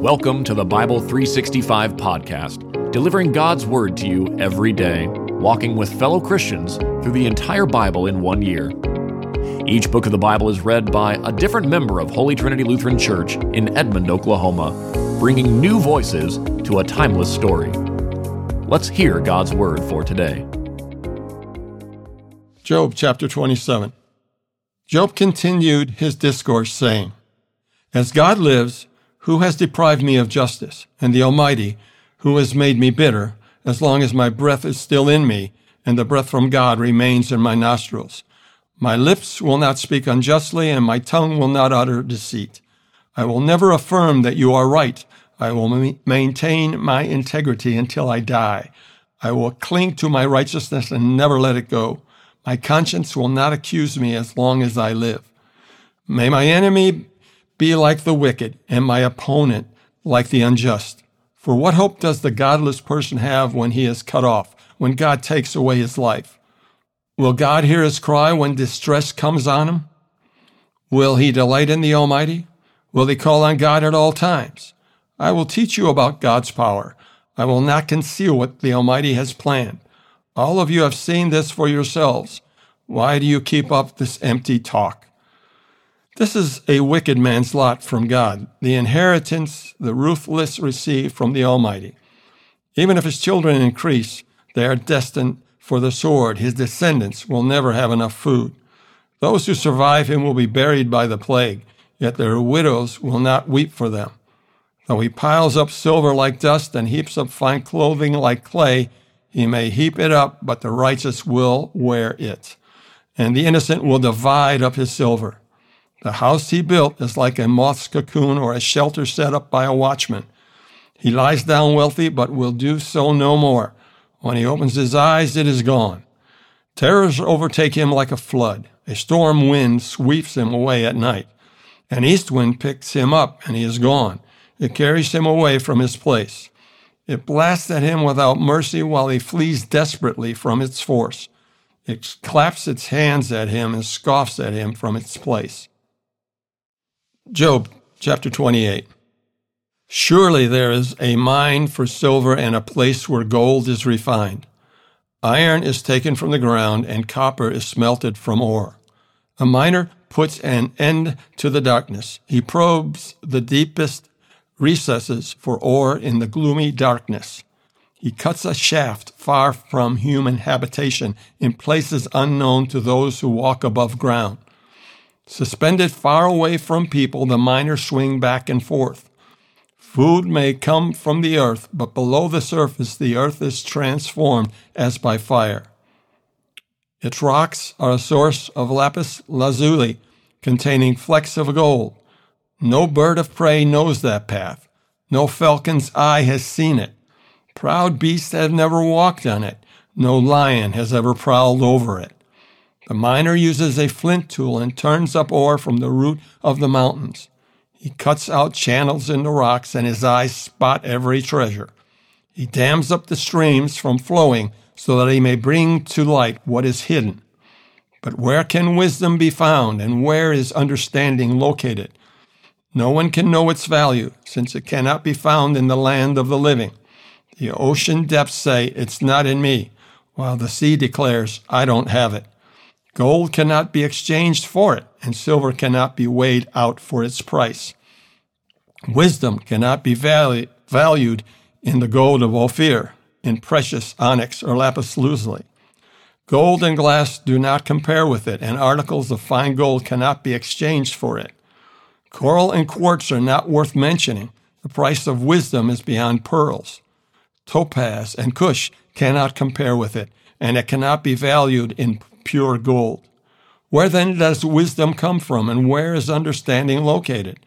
Welcome to the Bible 365 podcast, delivering God's Word to you every day, walking with fellow Christians through the entire Bible in one year. Each book of the Bible is read by a different member of Holy Trinity Lutheran Church in Edmond, Oklahoma, bringing new voices to a timeless story. Let's hear God's Word for today. Job chapter 27. Job continued his discourse, saying, As God lives, who has deprived me of justice, and the Almighty, who has made me bitter, as long as my breath is still in me, and the breath from God remains in my nostrils. My lips will not speak unjustly, and my tongue will not utter deceit. I will never affirm that you are right. I will ma- maintain my integrity until I die. I will cling to my righteousness and never let it go. My conscience will not accuse me as long as I live. May my enemy be like the wicked, and my opponent like the unjust. For what hope does the godless person have when he is cut off, when God takes away his life? Will God hear his cry when distress comes on him? Will he delight in the Almighty? Will he call on God at all times? I will teach you about God's power. I will not conceal what the Almighty has planned. All of you have seen this for yourselves. Why do you keep up this empty talk? This is a wicked man's lot from God, the inheritance the ruthless receive from the Almighty. Even if his children increase, they are destined for the sword. His descendants will never have enough food. Those who survive him will be buried by the plague, yet their widows will not weep for them. Though he piles up silver like dust and heaps up fine clothing like clay, he may heap it up, but the righteous will wear it, and the innocent will divide up his silver. The house he built is like a moth's cocoon or a shelter set up by a watchman. He lies down wealthy, but will do so no more. When he opens his eyes, it is gone. Terrors overtake him like a flood. A storm wind sweeps him away at night. An east wind picks him up, and he is gone. It carries him away from his place. It blasts at him without mercy while he flees desperately from its force. It claps its hands at him and scoffs at him from its place. Job chapter 28. Surely there is a mine for silver and a place where gold is refined. Iron is taken from the ground and copper is smelted from ore. A miner puts an end to the darkness. He probes the deepest recesses for ore in the gloomy darkness. He cuts a shaft far from human habitation in places unknown to those who walk above ground. Suspended far away from people, the miners swing back and forth. Food may come from the earth, but below the surface, the earth is transformed as by fire. Its rocks are a source of lapis lazuli, containing flecks of gold. No bird of prey knows that path. No falcon's eye has seen it. Proud beasts have never walked on it. No lion has ever prowled over it. The miner uses a flint tool and turns up ore from the root of the mountains. He cuts out channels in the rocks, and his eyes spot every treasure. He dams up the streams from flowing so that he may bring to light what is hidden. But where can wisdom be found, and where is understanding located? No one can know its value, since it cannot be found in the land of the living. The ocean depths say, It's not in me, while the sea declares, I don't have it. Gold cannot be exchanged for it, and silver cannot be weighed out for its price. Wisdom cannot be valued in the gold of Ophir, in precious onyx or lapis lazuli. Gold and glass do not compare with it, and articles of fine gold cannot be exchanged for it. Coral and quartz are not worth mentioning. The price of wisdom is beyond pearls. Topaz and Cush cannot compare with it, and it cannot be valued in pure gold. Where then does wisdom come from, and where is understanding located?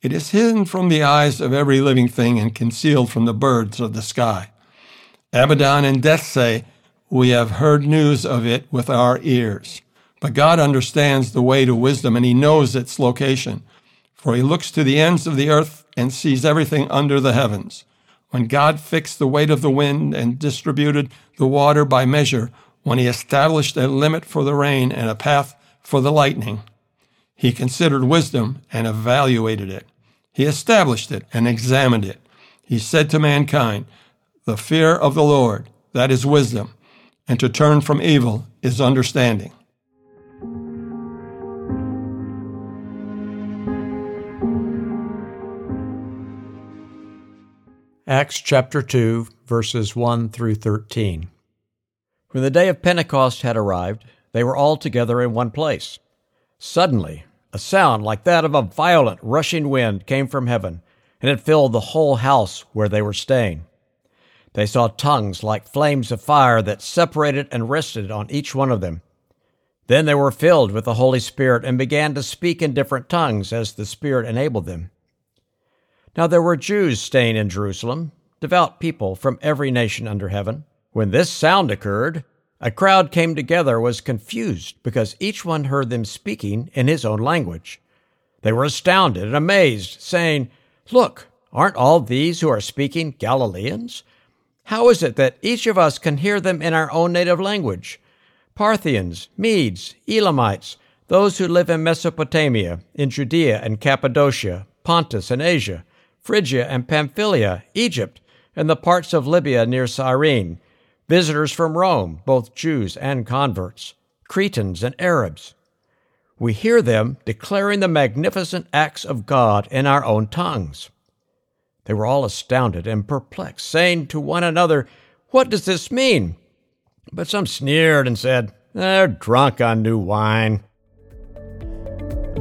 It is hidden from the eyes of every living thing and concealed from the birds of the sky. Abaddon and death say, We have heard news of it with our ears. But God understands the way to wisdom, and He knows its location. For He looks to the ends of the earth and sees everything under the heavens. When God fixed the weight of the wind and distributed the water by measure, when he established a limit for the rain and a path for the lightning, he considered wisdom and evaluated it. He established it and examined it. He said to mankind, The fear of the Lord, that is wisdom, and to turn from evil is understanding. Acts chapter 2, verses 1 through 13. When the day of Pentecost had arrived, they were all together in one place. Suddenly, a sound like that of a violent rushing wind came from heaven, and it filled the whole house where they were staying. They saw tongues like flames of fire that separated and rested on each one of them. Then they were filled with the Holy Spirit and began to speak in different tongues as the Spirit enabled them. Now there were Jews staying in Jerusalem, devout people from every nation under heaven. When this sound occurred, a crowd came together was confused because each one heard them speaking in his own language. They were astounded and amazed, saying, Look, aren't all these who are speaking Galileans? How is it that each of us can hear them in our own native language? Parthians, Medes, Elamites, those who live in Mesopotamia, in Judea and Cappadocia, Pontus and Asia, Phrygia and Pamphylia, Egypt, and the parts of Libya near Cyrene, visitors from Rome, both Jews and converts, Cretans and Arabs. We hear them declaring the magnificent acts of God in our own tongues. They were all astounded and perplexed, saying to one another, What does this mean? But some sneered and said, They're drunk on new wine.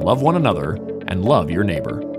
love one another, and love your neighbor.